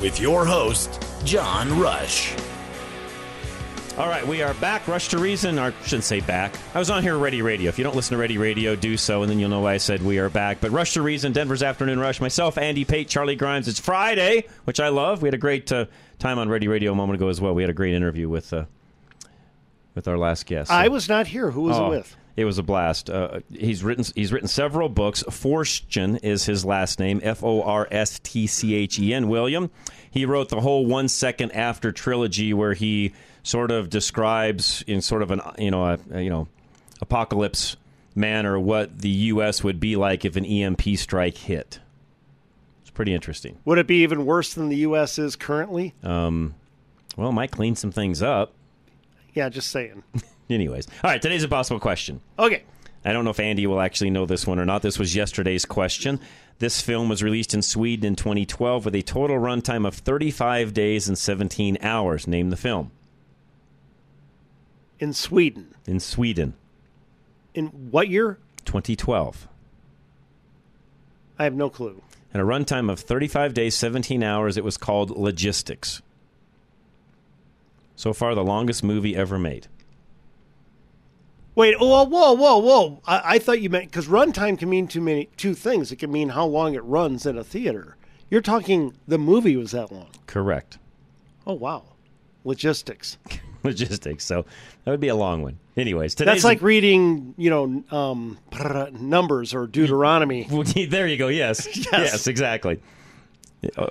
With your host, John Rush. All right, we are back. Rush to Reason, or I shouldn't say back. I was on here Ready Radio. If you don't listen to Ready Radio, do so, and then you'll know why I said we are back. But Rush to Reason, Denver's Afternoon Rush. Myself, Andy Pate, Charlie Grimes. It's Friday, which I love. We had a great uh, time on Ready Radio a moment ago as well. We had a great interview with uh, with our last guest. I was not here. Who was Oh, it with? It was a blast. Uh, he's written he's written several books. Forstchen is his last name. F O R S T C H E N. William. He wrote the whole One Second After trilogy, where he sort of describes in sort of an you know a, you know apocalypse manner what the U.S. would be like if an EMP strike hit. It's pretty interesting. Would it be even worse than the U.S. is currently? Um, well, it might clean some things up. Yeah, just saying. Anyways, all right. Today's impossible question. Okay. I don't know if Andy will actually know this one or not. This was yesterday's question. This film was released in Sweden in 2012 with a total runtime of 35 days and 17 hours. Name the film. In Sweden. In Sweden, In what year? 2012. I have no clue. And a runtime of 35 days, 17 hours. It was called Logistics. So far, the longest movie ever made. Wait, whoa, whoa, whoa, whoa! I, I thought you meant because runtime can mean too many two things. It can mean how long it runs in a theater. You're talking the movie was that long. Correct. Oh wow, logistics. Logistics. So that would be a long one. Anyways, today's That's like reading, you know, um, numbers or Deuteronomy. there you go. Yes. yes. exactly.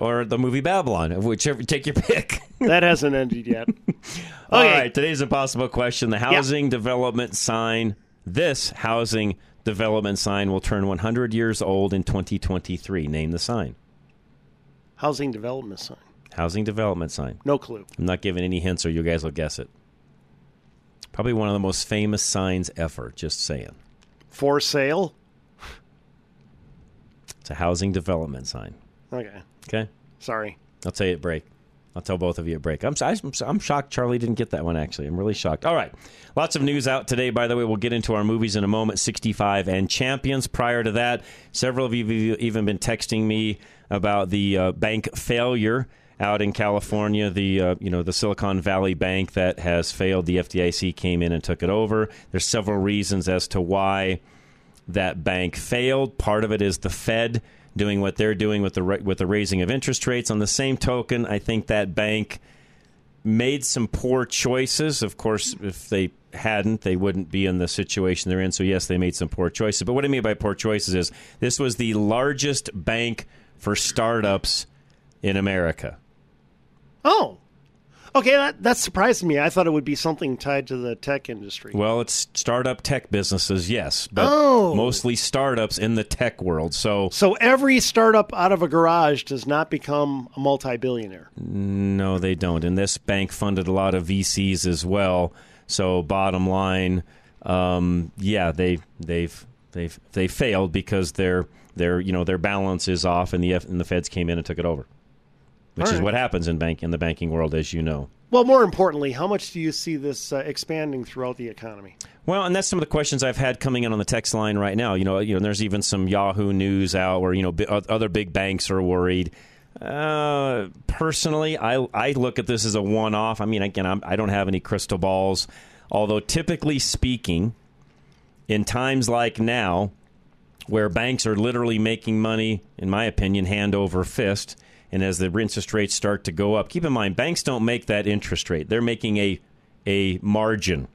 Or the movie Babylon, whichever. Take your pick. that hasn't ended yet. All Okay. right. Today's impossible question: the housing development sign. This housing development sign will turn 100 years old in 2023. Name the sign. Housing development sign. Housing development sign. No clue. I'm not giving any hints, or you guys will guess it. Probably one of the most famous signs ever. Just saying. For sale. It's a housing development sign. Okay. Okay. Sorry. I'll tell you at break. I'll tell both of you at break. I'm, I'm, I'm shocked Charlie didn't get that one, actually. I'm really shocked. All right. Lots of news out today, by the way. We'll get into our movies in a moment 65 and Champions. Prior to that, several of you have even been texting me about the uh, bank failure out in California, the uh, you know the Silicon Valley Bank that has failed. The FDIC came in and took it over. There's several reasons as to why that bank failed. Part of it is the Fed doing what they're doing with the with the raising of interest rates. On the same token, I think that bank made some poor choices. Of course, if they hadn't, they wouldn't be in the situation they're in. So yes, they made some poor choices. But what I mean by poor choices is this was the largest bank for startups in America. Oh. Okay, that, that surprised me. I thought it would be something tied to the tech industry. Well, it's startup tech businesses, yes, but Oh. mostly startups in the tech world. So So every startup out of a garage does not become a multi-billionaire. No, they don't. And this bank funded a lot of VCs as well. So bottom line, um, yeah, they they've they've they failed because their their you know their balance is off, and the F- and the feds came in and took it over, which All is right. what happens in bank in the banking world, as you know. Well, more importantly, how much do you see this uh, expanding throughout the economy? Well, and that's some of the questions I've had coming in on the text line right now. You know, you know, there's even some Yahoo News out where you know bi- other big banks are worried. Uh, personally, I I look at this as a one-off. I mean, again, I'm, I don't have any crystal balls. Although, typically speaking, in times like now, where banks are literally making money, in my opinion, hand over fist, and as the interest rates start to go up, keep in mind banks don't make that interest rate. They're making a a margin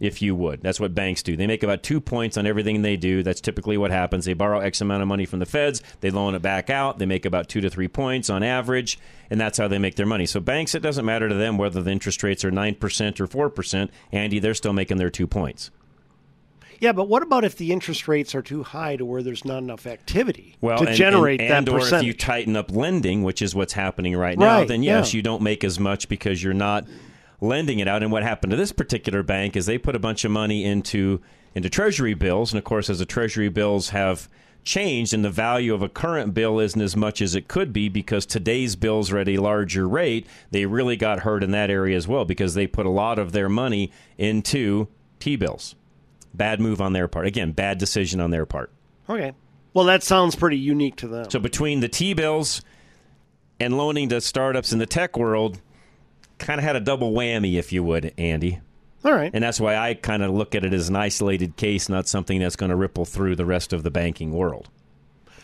if you would. That's what banks do. They make about two points on everything they do. That's typically what happens. They borrow X amount of money from the feds, they loan it back out, they make about two to three points on average, and that's how they make their money. So banks, it doesn't matter to them whether the interest rates are 9% or 4%. Andy, they're still making their two points. Yeah, but what about if the interest rates are too high to where there's not enough activity well, to and, generate and, and that or percentage? if you tighten up lending, which is what's happening right now, Right, then yes, yeah. you don't make as much because you're not lending it out. And what happened to this particular bank is they put a bunch of money into into treasury bills, and of course, as the treasury bills have changed and the value of a current bill isn't as much as it could be because today's bills are at a larger rate, they really got hurt in that area as well because they put a lot of their money into T bills. Bad move on their part. Again, bad decision on their part. okay. Well, that sounds pretty unique to them. So between the T bills and loaning to startups in the tech world, kind of had a double whammy, if you would, Andy. All right. And that's why I kind of look at it as an isolated case, not something that's going to ripple through the rest of the banking world.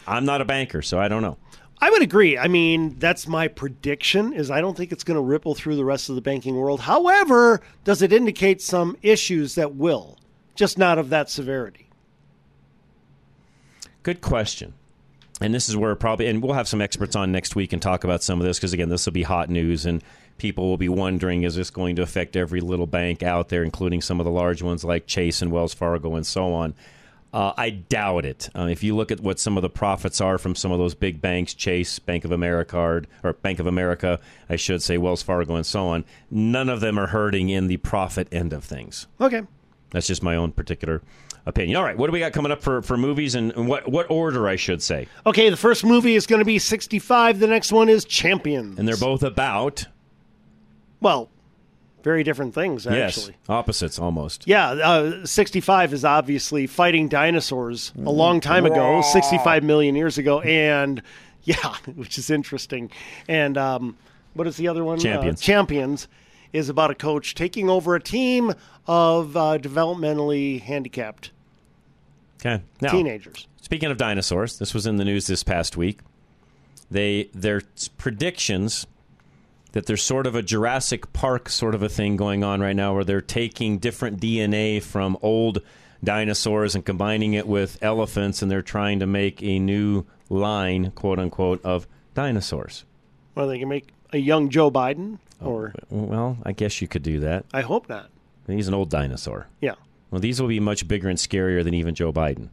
I'm not a banker, so I don't know. I would agree. I mean, that's my prediction is I don't think it's going to ripple through the rest of the banking world. However, does it indicate some issues that will, just not of that severity? Good question. And this is where probably, and we'll have some experts on next week and talk about some of this because, again, this will be hot news and people will be wondering is this going to affect every little bank out there, including some of the large ones like Chase and Wells Fargo and so on. Uh, I doubt it. Uh, if you look at what some of the profits are from some of those big banks, Chase, Bank of America, or, or Bank of America, I should say, Wells Fargo, and so on, none of them are hurting in the profit end of things. Okay. That's just my own particular opinion. All right, what do we got coming up for, for movies and, and what, what order, I should say? Okay, the first movie is going to be 65. The next one is Champions. And they're both about, well, very different things, actually. yes, opposites almost. Yeah, uh, 65 is obviously fighting dinosaurs a long time ago, 65 million years ago, and yeah, which is interesting. And um, what is the other one? Champions. Uh, Champions is about a coach taking over a team of uh, developmentally handicapped Okay. Now, teenagers. Speaking of dinosaurs, this was in the news this past week. They their predictions that there's sort of a Jurassic Park sort of a thing going on right now where they're taking different DNA from old dinosaurs and combining it with elephants and they're trying to make a new line, quote unquote, of dinosaurs. Well, they can make a young Joe Biden, or Well, I guess you could do that. I hope not. He's an old dinosaur. Yeah. Well, these will be much bigger and scarier than even Joe Biden.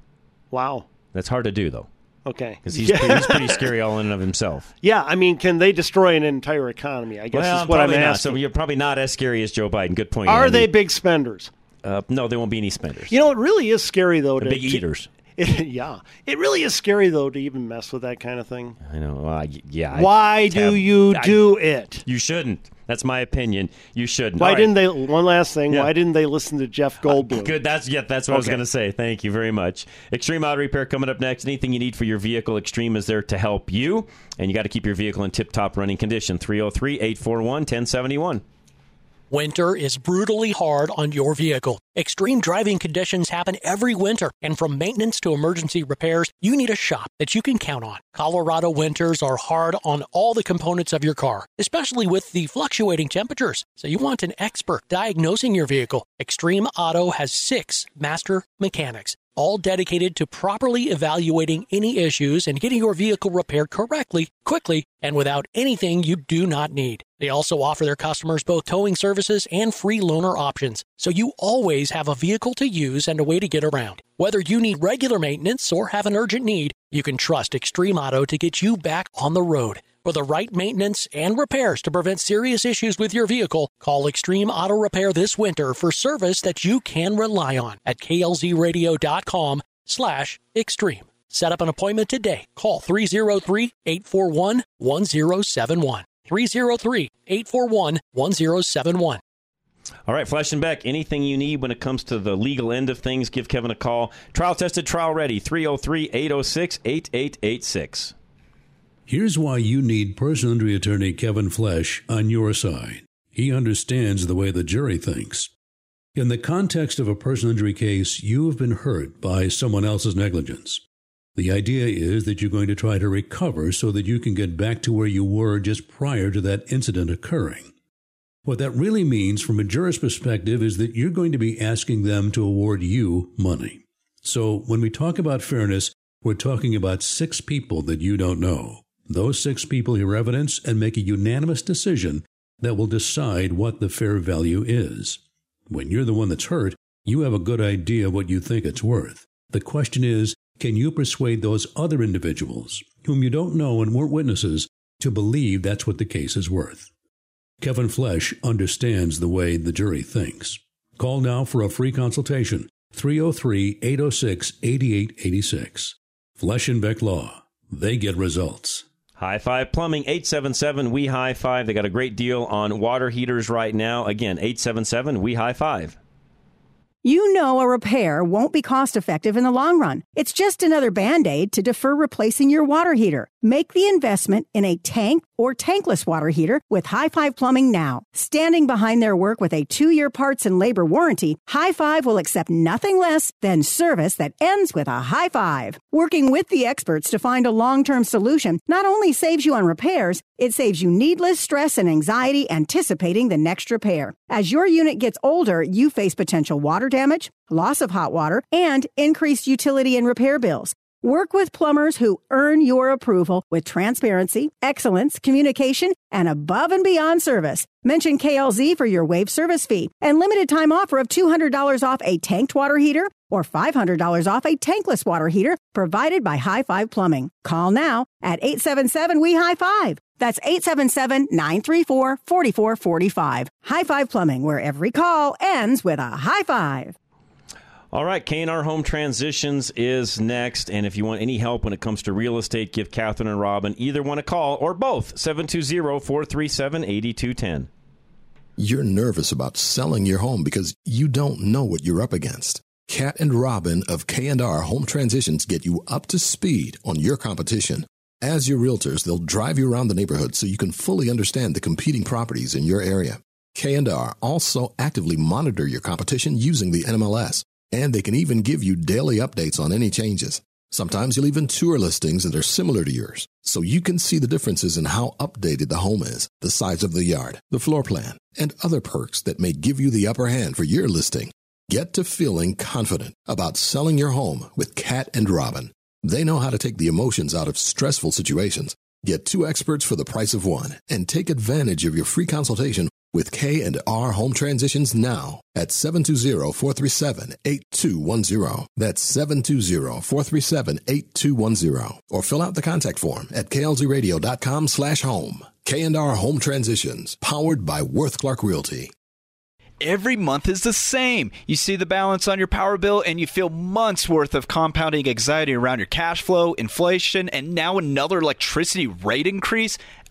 Wow. That's hard to do though. Okay. Because he's, yeah. pretty, he's pretty scary all in and of himself. yeah, I mean, can they destroy an entire economy? I guess well, is what I'm not. asking. So you're probably not as scary as Joe Biden. Good point. Are Andy. they big spenders? Uh, no, there won't be any spenders. You know, it really is scary though. To, big eaters. yeah, it really is scary though to even mess with that kind of thing. I know. I- yeah. I- Why do Tab- you I- do it? You shouldn't. That's my opinion. You shouldn't. Why All right. didn't they? One last thing. Yeah. Why didn't they listen to Jeff uh, Goldblum? Good. That's yeah. That's what I was going to say. Thank you very much. Extreme Auto Repair coming up next. Anything you need for your vehicle, Extreme is there to help you. And you got to keep your vehicle in tip-top running condition. 303-841-1071. Winter is brutally hard on your vehicle. Extreme driving conditions happen every winter, and from maintenance to emergency repairs, you need a shop that you can count on. Colorado winters are hard on all the components of your car, especially with the fluctuating temperatures. So you want an expert diagnosing your vehicle. Extreme Auto has six master mechanics all dedicated to properly evaluating any issues and getting your vehicle repaired correctly, quickly, and without anything you do not need. They also offer their customers both towing services and free loaner options, so you always have a vehicle to use and a way to get around. Whether you need regular maintenance or have an urgent need, you can trust Extreme Auto to get you back on the road. For the right maintenance and repairs to prevent serious issues with your vehicle, call Extreme Auto Repair this winter for service that you can rely on at klzradio.com slash extreme. Set up an appointment today. Call 303-841-1071. 303-841-1071. All right, Flesh and Beck, anything you need when it comes to the legal end of things, give Kevin a call. Trial tested, trial ready, 303 806 8886. Here's why you need personal injury attorney Kevin Flesh on your side. He understands the way the jury thinks. In the context of a personal injury case, you have been hurt by someone else's negligence. The idea is that you're going to try to recover so that you can get back to where you were just prior to that incident occurring. What that really means from a juror's perspective is that you're going to be asking them to award you money. So when we talk about fairness, we're talking about six people that you don't know. Those six people hear evidence and make a unanimous decision that will decide what the fair value is. When you're the one that's hurt, you have a good idea what you think it's worth. The question is, can you persuade those other individuals, whom you don't know and weren't witnesses, to believe that's what the case is worth? Kevin Flesh understands the way the jury thinks. Call now for a free consultation 303 806 8886. Flesh and Beck Law. They get results. High Five Plumbing, 877 We High Five. They got a great deal on water heaters right now. Again, 877 We High Five. You know a repair won't be cost effective in the long run. It's just another band aid to defer replacing your water heater. Make the investment in a tank or tankless water heater with High Five Plumbing now. Standing behind their work with a two year parts and labor warranty, High Five will accept nothing less than service that ends with a high five. Working with the experts to find a long term solution not only saves you on repairs, it saves you needless stress and anxiety anticipating the next repair. As your unit gets older, you face potential water damage, loss of hot water, and increased utility and repair bills. Work with plumbers who earn your approval with transparency, excellence, communication, and above and beyond service. Mention KLZ for your waive service fee and limited time offer of $200 off a tanked water heater or $500 off a tankless water heater provided by High Five Plumbing. Call now at 877 We High Five. That's 877 934 4445. High Five Plumbing, where every call ends with a high five. All right, K&R Home Transitions is next. And if you want any help when it comes to real estate, give Catherine and Robin either one a call or both, 720-437-8210. You're nervous about selling your home because you don't know what you're up against. Cat and Robin of K&R Home Transitions get you up to speed on your competition. As your realtors, they'll drive you around the neighborhood so you can fully understand the competing properties in your area. K&R also actively monitor your competition using the NMLS and they can even give you daily updates on any changes. Sometimes you'll even tour listings that are similar to yours, so you can see the differences in how updated the home is, the size of the yard, the floor plan, and other perks that may give you the upper hand for your listing. Get to feeling confident about selling your home with Cat and Robin. They know how to take the emotions out of stressful situations. Get two experts for the price of one and take advantage of your free consultation with K and R Home Transitions now at 720-437-8210. That's 720-437-8210. Or fill out the contact form at klzradio.com slash home. K and R Home Transitions, powered by Worth Clark Realty. Every month is the same. You see the balance on your power bill and you feel months worth of compounding anxiety around your cash flow, inflation, and now another electricity rate increase.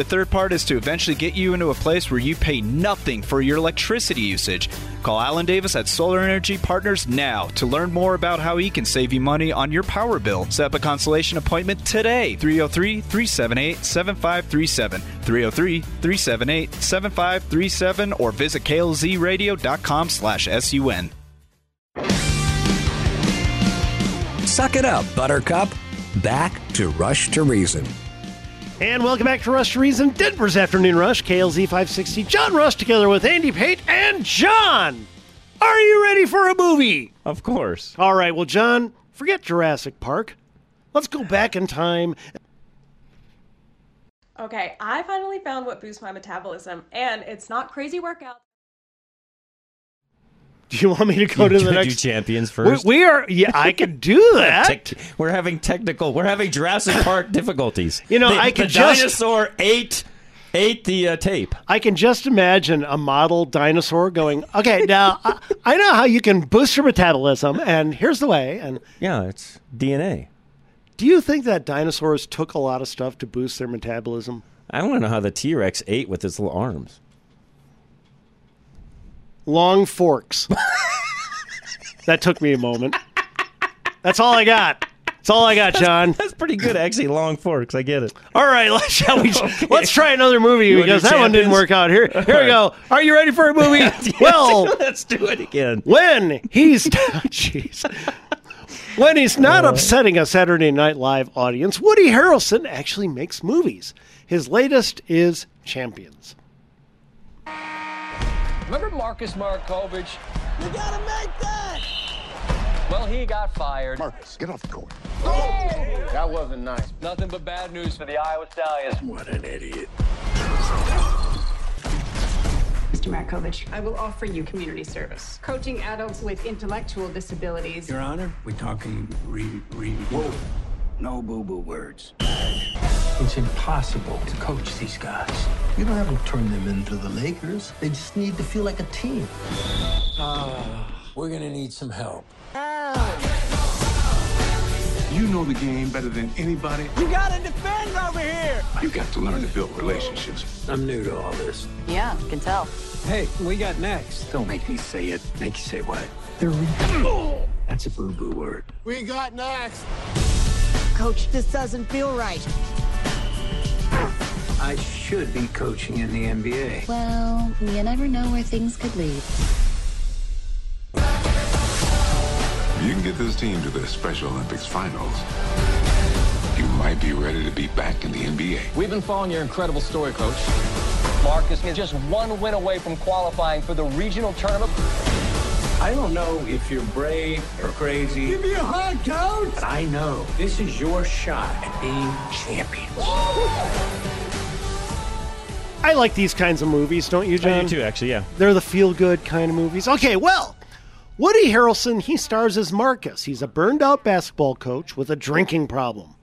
The third part is to eventually get you into a place where you pay nothing for your electricity usage. Call Alan Davis at Solar Energy Partners now to learn more about how he can save you money on your power bill. Set up a consultation appointment today. 303 378 7537. 303 378 7537 or visit klzradio.com slash sun. Suck it up, Buttercup. Back to Rush to Reason. And welcome back to Rush to Reason, Denver's Afternoon Rush, KLZ 560. John Rush together with Andy Pate and John. Are you ready for a movie? Of course. All right, well, John, forget Jurassic Park. Let's go back in time. Okay, I finally found what boosts my metabolism, and it's not crazy workout. Do you want me to go to the do next champions first? we are, yeah, I can do that. We're having technical. We're having Jurassic Park difficulties. You know, The- I can the just- dinosaur ate ate the uh, tape. I can just imagine a model dinosaur going, okay, now I, I know how you can boost your metabolism, and here's the way. And Yeah, it's DNA. Do you think that dinosaurs took a lot of stuff to boost their metabolism? I want to know how the T Rex ate with its little arms. Long forks. that took me a moment. That's all I got. That's all I got, John. That's pretty good, actually. Long forks. I get it. All right, let's, shall we? Let's try another movie You because that one didn't work out. Here, here All we go. Are you ready for a movie? well, let's do it again. when he's jeez, when he's not upsetting a Saturday Night Live audience, Woody Harrelson actually makes movies. His latest is Champions. Remember Marcus Marakovich? You gotta make that! Well, he got fired. Marcus, get off the court. Oh! That wasn't nice. Nothing but bad news for the Iowa Stallions. What an idiot. Mr. Marakovich, I will offer you community service. Coaching adults with intellectual disabilities. Your Honor, we're talking re re. Whoa. No boo boo words. It's impossible to coach these guys. You don't have to turn them into the Lakers. They just need to feel like a team. Ah, we're gonna need some help. You know the game better than anybody. You gotta defend over here! You got to learn to build relationships. I'm new to all this. Yeah, can tell. Hey, we got next. Don't make me say it. Make you say what? They're re- That's a boo boo word. We got next! Coach, this doesn't feel right. I should be coaching in the NBA. Well, you never know where things could lead. You can get this team to the Special Olympics finals, you might be ready to be back in the NBA. We've been following your incredible story, Coach. Marcus is just one win away from qualifying for the regional tournament. I don't know if you're brave or crazy. Give me a hug, Coach! But I know this is your shot at being champions. I like these kinds of movies, don't you, John? I do too, actually, yeah. They're the feel good kind of movies. Okay, well, Woody Harrelson, he stars as Marcus. He's a burned out basketball coach with a drinking problem.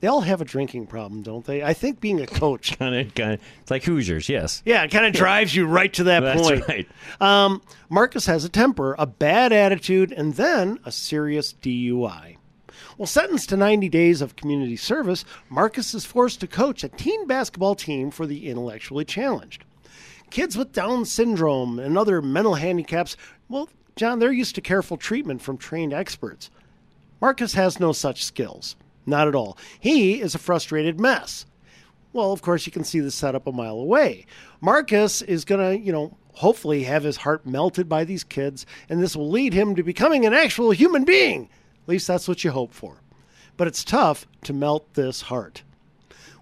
They all have a drinking problem, don't they? I think being a coach. kind of, kind of. It's like Hoosiers, yes. Yeah, it kind of drives you right to that That's point. right. Um, Marcus has a temper, a bad attitude, and then a serious DUI. Well, sentenced to 90 days of community service, Marcus is forced to coach a teen basketball team for the intellectually challenged. Kids with Down syndrome and other mental handicaps, well, John, they're used to careful treatment from trained experts. Marcus has no such skills. Not at all. He is a frustrated mess. Well, of course, you can see the setup a mile away. Marcus is going to, you know, hopefully have his heart melted by these kids, and this will lead him to becoming an actual human being. Least that's what you hope for. But it's tough to melt this heart.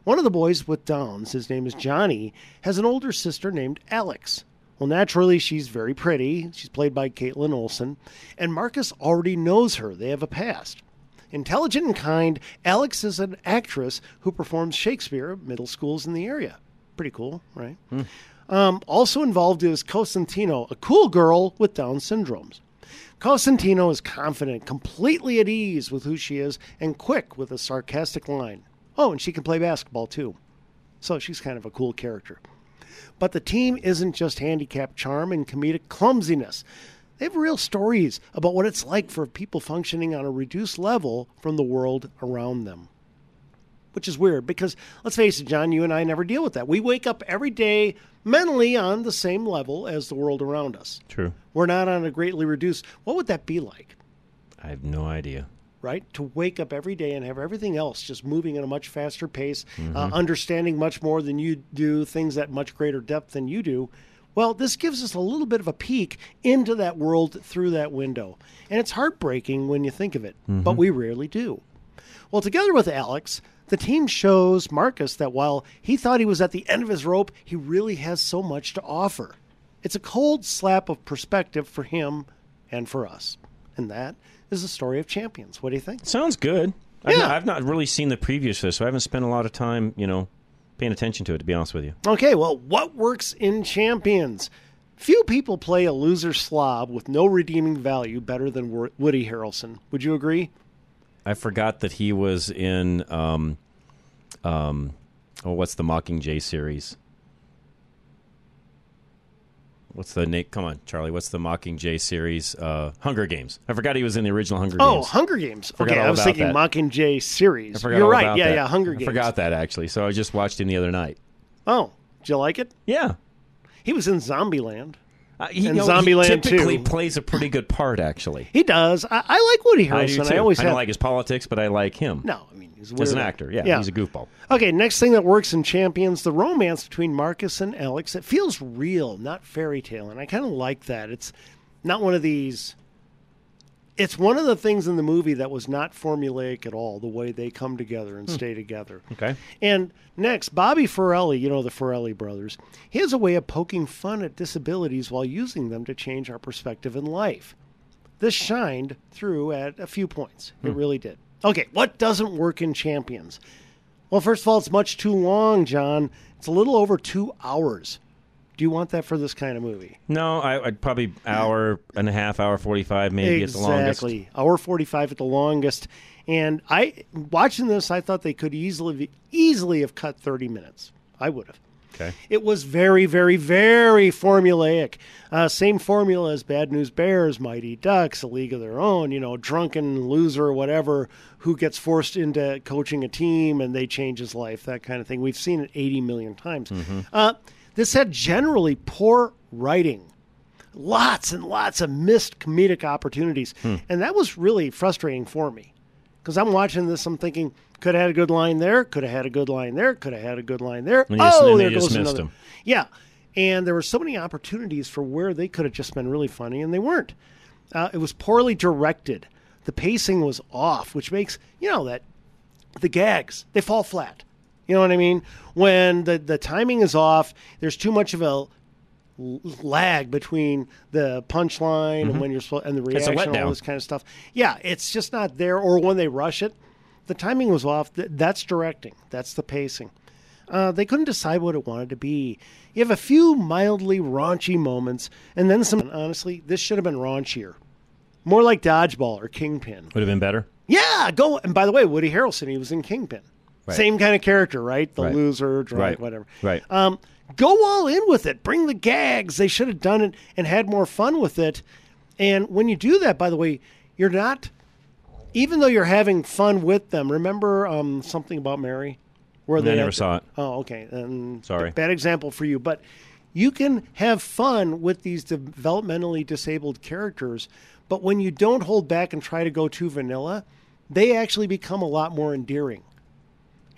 One of the boys with Downs, his name is Johnny, has an older sister named Alex. Well, naturally, she's very pretty. She's played by Kaitlin Olson, and Marcus already knows her. They have a past. Intelligent and kind, Alex is an actress who performs Shakespeare at middle schools in the area. Pretty cool, right? Um, also involved is Consentino, a cool girl with Down syndromes. Consentino is confident, completely at ease with who she is, and quick with a sarcastic line. Oh, and she can play basketball too. So she's kind of a cool character. But the team isn't just handicapped charm and comedic clumsiness. They have real stories about what it's like for people functioning on a reduced level from the world around them. Which is weird because, let's face it, John, you and I never deal with that. We wake up every day mentally on the same level as the world around us. True. We're not on a greatly reduced. What would that be like, I have no idea. right? To wake up every day and have everything else just moving at a much faster pace, uh, Mhm. understanding much more than you do, things at much greater depth than you do. Well, this gives us a little bit of a peek into that world through that window. And it's heartbreaking when you think of it, but Mhm. we rarely do. Well, together with Alex, the team shows Marcus that while he thought he was at the end of his rope, he really has so much to offer. It's a cold slap of perspective for him and for us. And that is the story of champions. What do you think? Sounds good. I've, Yeah. not, I've not really seen the previews for this, so I haven't spent a lot of time, you know, paying attention to it, to be honest with you. Okay, well, what works in champions? Few people play a loser slob with no redeeming value better than Woody Harrelson. Would you agree? I forgot that he was in, um, um, oh, what's the Mockingjay series? what's the Nate? Come on, Charlie. What's the Mockingjay series? Uh, Hunger Games. I forgot he was in the original Hunger Oh, Games. Oh, Hunger Games. Forgot okay, I was thinking that. Mockingjay series. I forgot You're right. Yeah, that. yeah, Hunger I Games. forgot that actually. So I just watched him the other night. Oh, did you like it? Yeah. He was in Zombieland. Uh, he, and you know, he Zombieland typically 2. plays a pretty good part, actually. He does. I, I like Woody I do Harrelson. too. I, always I have. don't like his politics, but I like him. No, I mean he's a as an actor. Yeah, Yeah. he's a goofball. Okay, next thing that works in Champions, the romance between Marcus and Alex. It feels real, not fairy tale, and I kind of like that. It's not one of these. It's one of the things in the movie that was not formulaic at all. The way they come together and Hmm. stay together. Okay. And next, Bobby Farrelly, you know the Farrelly brothers, he has a way of poking fun at disabilities while using them to change our perspective in life. This shined through at a few points. It really did. Okay, what doesn't work in Champions? Well, first of all, it's much too long, John. It's a little over two hours. Do you want that for this kind of movie? No, I, I'd probably hour and a half, hour forty-five, maybe at the longest. Exactly. Hour 45 at the longest. And I watching this, I thought they could easily easily have cut 30 minutes. I would have. Okay. It was very, very, very formulaic. Uh, same formula as Bad News Bears, Mighty Ducks, A League of Their Own, you know, drunken loser or whatever who gets forced into coaching a team and they change his life, that kind of thing. We've seen it 80 million times. Uh, this had generally poor writing. Lots and lots of missed comedic opportunities. And that was really frustrating for me because I'm watching this, I'm thinking, could have had a good line there, could have had a good line there, could have had a good line there. And oh, they there just goes missed another. them. Yeah. And there were so many opportunities for where they could have just been really funny, and they weren't. Uh, it was poorly directed. The pacing was off, which makes, you know, that the gags, they fall flat. You know what I mean? When the, the timing is off, there's too much of a lag between the punchline and Mhm. when you're supposed and the reaction, and all this kind of stuff. Yeah, it's just not there. Or when they rush it, the timing was off. That's directing. That's the pacing. Uh, they couldn't decide what it wanted to be. You have a few mildly raunchy moments, and then some. Honestly, this should have been raunchier, more like Dodgeball or Kingpin. Would have been better. Yeah, go. And by the way, Woody Harrelson, he was in Kingpin. Right. Same kind of character, right? The Right. loser, drunk, Right. whatever. Right. Um, go all in with it. Bring the gags. They should have done it and had more fun with it. And when you do that, by the way, you're not. Even though you're having fun with them, remember um, something about Mary, where I they never had- saw it. Oh, okay. Um, Sorry. Bad example for you, but you can have fun with these developmentally disabled characters, but when you don't hold back and try to go too vanilla, they actually become a lot more endearing.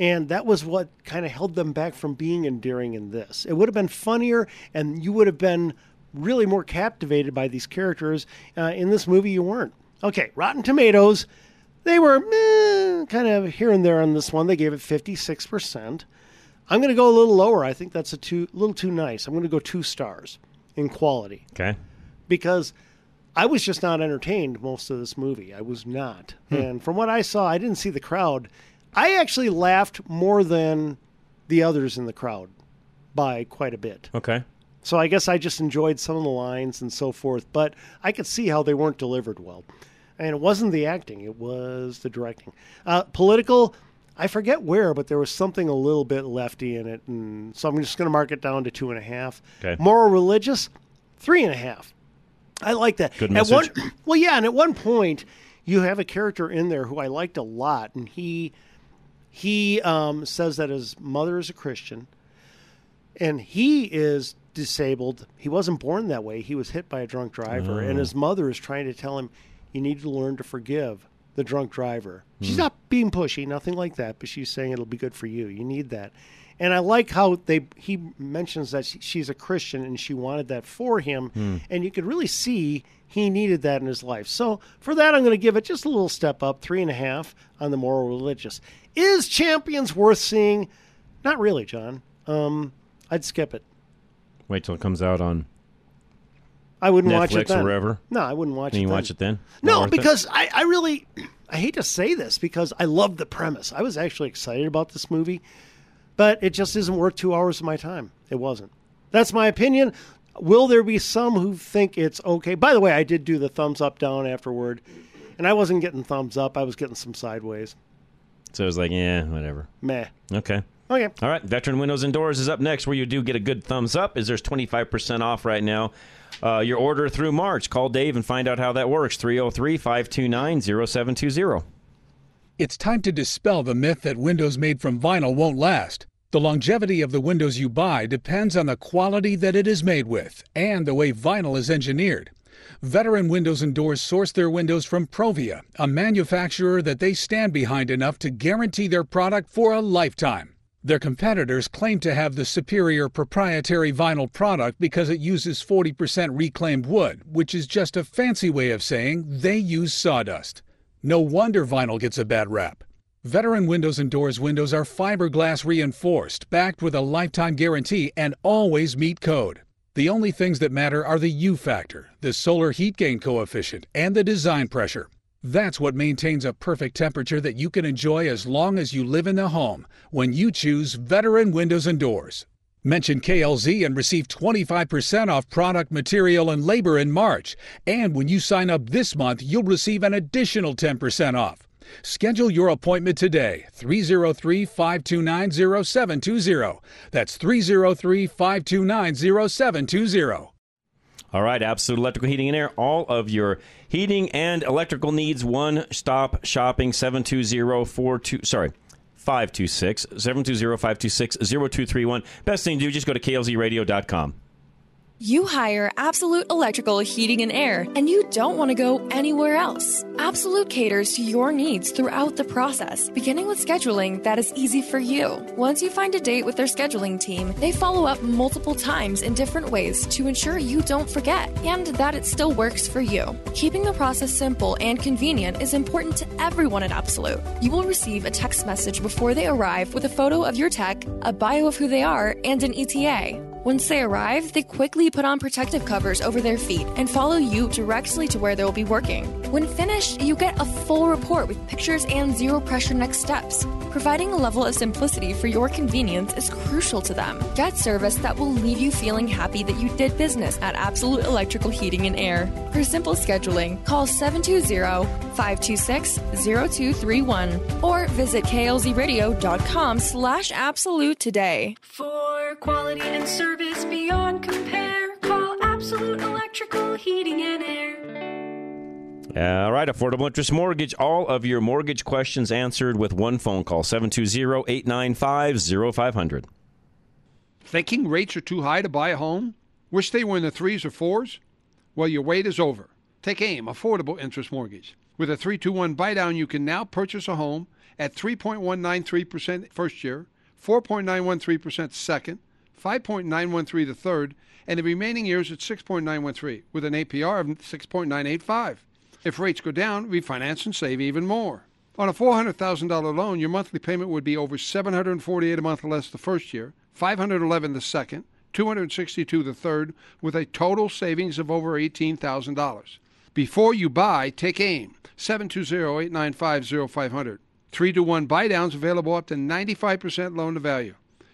And that was what kind of held them back from being endearing in this. It would have been funnier, and you would have been really more captivated by these characters. Uh, in this movie, you weren't. Okay, Rotten Tomatoes, they were meh, kind of here and there on this one. They gave it 56%. I'm going to go a little lower. I think that's a too, little too nice. I'm going to go two stars in quality Okay. because I was just not entertained most of this movie. I was not. Hmm. And from what I saw, I didn't see the crowd. I actually laughed more than the others in the crowd by quite a bit. Okay. So I guess I just enjoyed some of the lines and so forth, but I could see how they weren't delivered well. And it wasn't the acting, it was the directing. Uh, political, I forget where, but there was something a little bit lefty in it. And so I'm just going to mark it down to two and a half. Okay. Moral religious, three and a half. I like that. Good At one, message. well, yeah, and at one point, you have a character in there who I liked a lot, and he he um, says that his mother is a Christian, and he is disabled. He wasn't born that way. He was hit by a drunk driver, and Oh. his mother is trying to tell him, "You need to learn to forgive the drunk driver." She's Hmm. not being pushy, nothing like that, but she's saying it'll be good for you. You need that. And I like how they he mentions that she- she's a Christian and she wanted that for him, Hmm. and you could really see he needed that in his life. So for that, I'm going to give it just a little step up, three and a half on the moral religious. Is Champions worth seeing? Not really, John. Um, I'd skip it. Wait till it comes out on I wouldn't Netflix watch it then. or wherever. No, I wouldn't watch Then it. you then. watch it then? Not No, because I, I really, I hate to say this because I love the premise. I was actually excited about this movie, but it just isn't worth two hours of my time. It wasn't. That's my opinion. Will there be some who think it's okay? By the way, I did do the thumbs up down afterward, and I wasn't getting thumbs up. I was getting some sideways. So it was like, yeah, whatever. Meh. Okay. Okay. All right. Veteran Windows and Doors is up next, where you do get a good thumbs up. Is there's 25% off right now. Uh, your order through March. Call Dave and find out how that works. 303 529 0720. It's time to dispel the myth that windows made from vinyl won't last. The longevity of the windows you buy depends on the quality that it is made with and the way vinyl is engineered. Veteran Windows and Doors source their windows from Provia, a manufacturer that they stand behind enough to guarantee their product for a lifetime. Their competitors claim to have the superior proprietary vinyl product because it uses 40% reclaimed wood, which is just a fancy way of saying they use sawdust. No wonder vinyl gets a bad rap. Veteran Windows and Doors windows are fiberglass reinforced, backed with a lifetime guarantee, and always meet code. The only things that matter are the U factor, the solar heat gain coefficient, and the design pressure. That's what maintains a perfect temperature that you can enjoy as long as you live in the home when you choose Veteran Windows and Doors. Mention KLZ and receive 25% off product, material, and labor in March. And when you sign up this month, you'll receive an additional 10% off. Schedule your appointment today, 303 529 0720. That's 303 529 0720. All right, Absolute Electrical Heating and Air. All of your heating and electrical needs. One stop shopping. Seven two zero four two. Sorry. 526 720 526 0231. Best thing to do, just go to klzradio.com. You hire Absolute Electrical Heating and Air, and you don't want to go anywhere else. Absolute caters to your needs throughout the process, beginning with scheduling that is easy for you. Once you find a date with their scheduling team, they follow up multiple times in different ways to ensure you don't forget and that it still works for you. Keeping the process simple and convenient is important to everyone at Absolute. You will receive a text message before they arrive with a photo of your tech, a bio of who they are, and an ETA. Once they arrive, they quickly put on protective covers over their feet and follow you directly to where they will be working. When finished, you get a full report with pictures and zero pressure next steps. Providing a level of simplicity for your convenience is crucial to them. Get service that will leave you feeling happy that you did business at Absolute Electrical Heating and Air. For simple scheduling, call 720-526-0231 or visit klzradio.com slash absolute today. For quality and service beyond compare, call Absolute Electrical Heating and Air. All right, Affordable Interest Mortgage. All of your mortgage questions answered with one phone call 720 895 0500. Thinking rates are too high to buy a home? Wish they were in the threes or fours? Well, your wait is over. Take AIM, Affordable Interest Mortgage. With a 321 buy down, you can now purchase a home at 3.193% first year, 4.913% second, 5.913 the third, and the remaining years at 6.913 with an APR of 6.985. If rates go down, refinance and save even more. On a $400,000 loan, your monthly payment would be over 748 a month less the first year, 511 the second, 262 the third, with a total savings of over $18,000. Before you buy, take AIM 720-895-0500. 3 to 1 buy downs available up to 95% loan to value.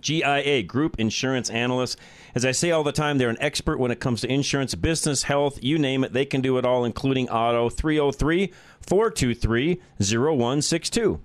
GIA, Group Insurance Analyst. As I say all the time, they're an expert when it comes to insurance, business, health, you name it. They can do it all, including auto. 303 423 0162.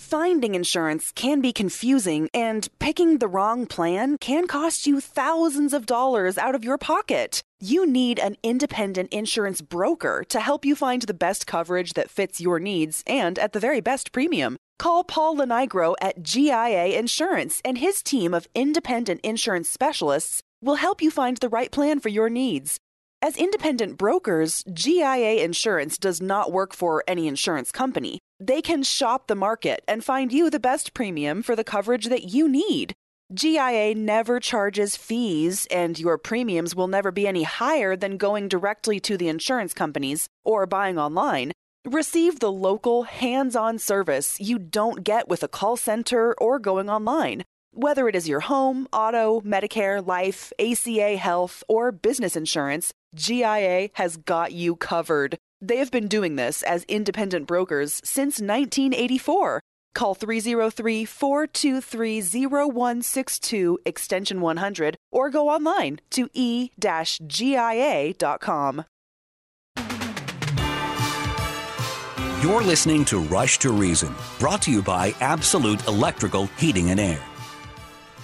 Finding insurance can be confusing, and picking the wrong plan can cost you thousands of dollars out of your pocket. You need an independent insurance broker to help you find the best coverage that fits your needs and at the very best premium. Call Paul Lenigro at GIA Insurance, and his team of independent insurance specialists will help you find the right plan for your needs. As independent brokers, GIA Insurance does not work for any insurance company. They can shop the market and find you the best premium for the coverage that you need. GIA never charges fees, and your premiums will never be any higher than going directly to the insurance companies or buying online. Receive the local, hands on service you don't get with a call center or going online. Whether it is your home, auto, Medicare, life, ACA, health, or business insurance, GIA has got you covered. They have been doing this as independent brokers since 1984. Call 303 423 0162 extension 100 or go online to e GIA.com. You're listening to Rush to Reason, brought to you by Absolute Electrical Heating and Air.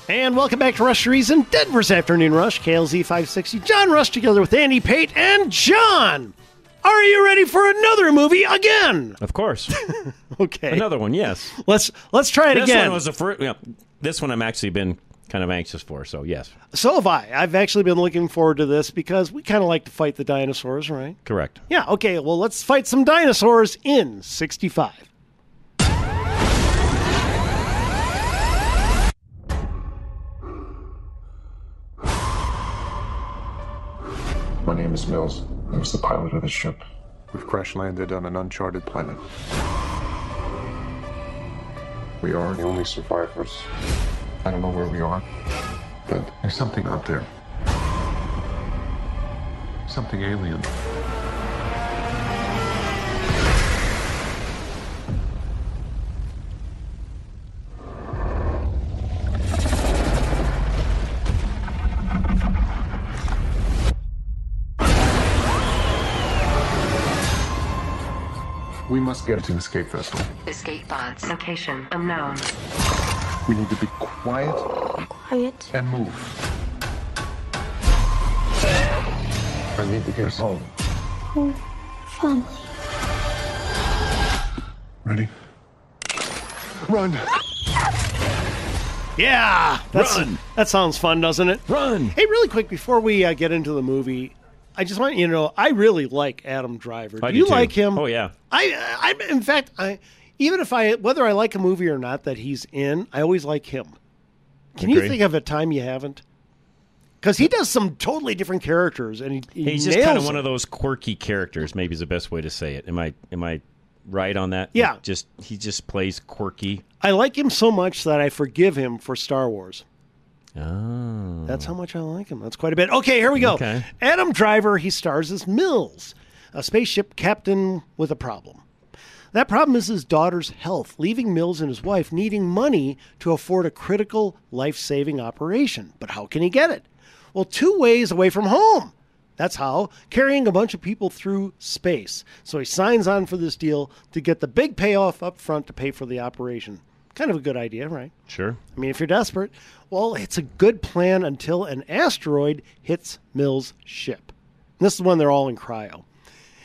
And welcome back to Rush to Reason, Denver's Afternoon Rush, KLZ 560. John Rush together with Andy Pate. And John, are you ready for another movie again? Of course. okay. Another one, yes. Let's let's try it this again. one was the first. Yeah, this one I'm actually been kind of anxious for. So yes, so have I. I've actually been looking forward to this because we kind of like to fight the dinosaurs, right? correct. Yeah, okay, well, let's fight some dinosaurs in 65. My name is Mills. I was the pilot of the ship. We've crash landed on an uncharted planet. We are the only survivors. I don't know where we are, but there's something out there. Something alien. We must get to an escape vessel. Escape pods. Location unknown. We need to be quiet Quiet. and move. I need to get us home. Family. Ready? Run! Yeah, that's, Run. that sounds fun, doesn't it? Run. Hey, really quick before we uh, get into the movie, I just want you to know I really like Adam Driver. I do do you too. like him? Oh yeah. I, I, in fact, I even if I whether I like a movie or not that he's in, I always like him. Can you think of a time you haven't? Because he does some totally different characters, and he, he He's just kind of one of those quirky characters. Maybe is the best way to say it. Am I am I right on that? Yeah. Just he just plays quirky. I like him so much that I forgive him for Star Wars. Oh. That's how much I like him. That's quite a bit. Okay, here we go. Okay. Adam Driver, he stars as Mills, a spaceship captain with a problem. That problem is his daughter's health, leaving Mills and his wife needing money to afford a critical life saving operation. But how can he get it? Well, two ways away from home. That's how, carrying a bunch of people through space. So he signs on for this deal to get the big payoff up front to pay for the operation. Kind of a good idea, right? Sure. I mean, if you're desperate, well, it's a good plan until an asteroid hits Mills' ship. This is when they're all in cryo.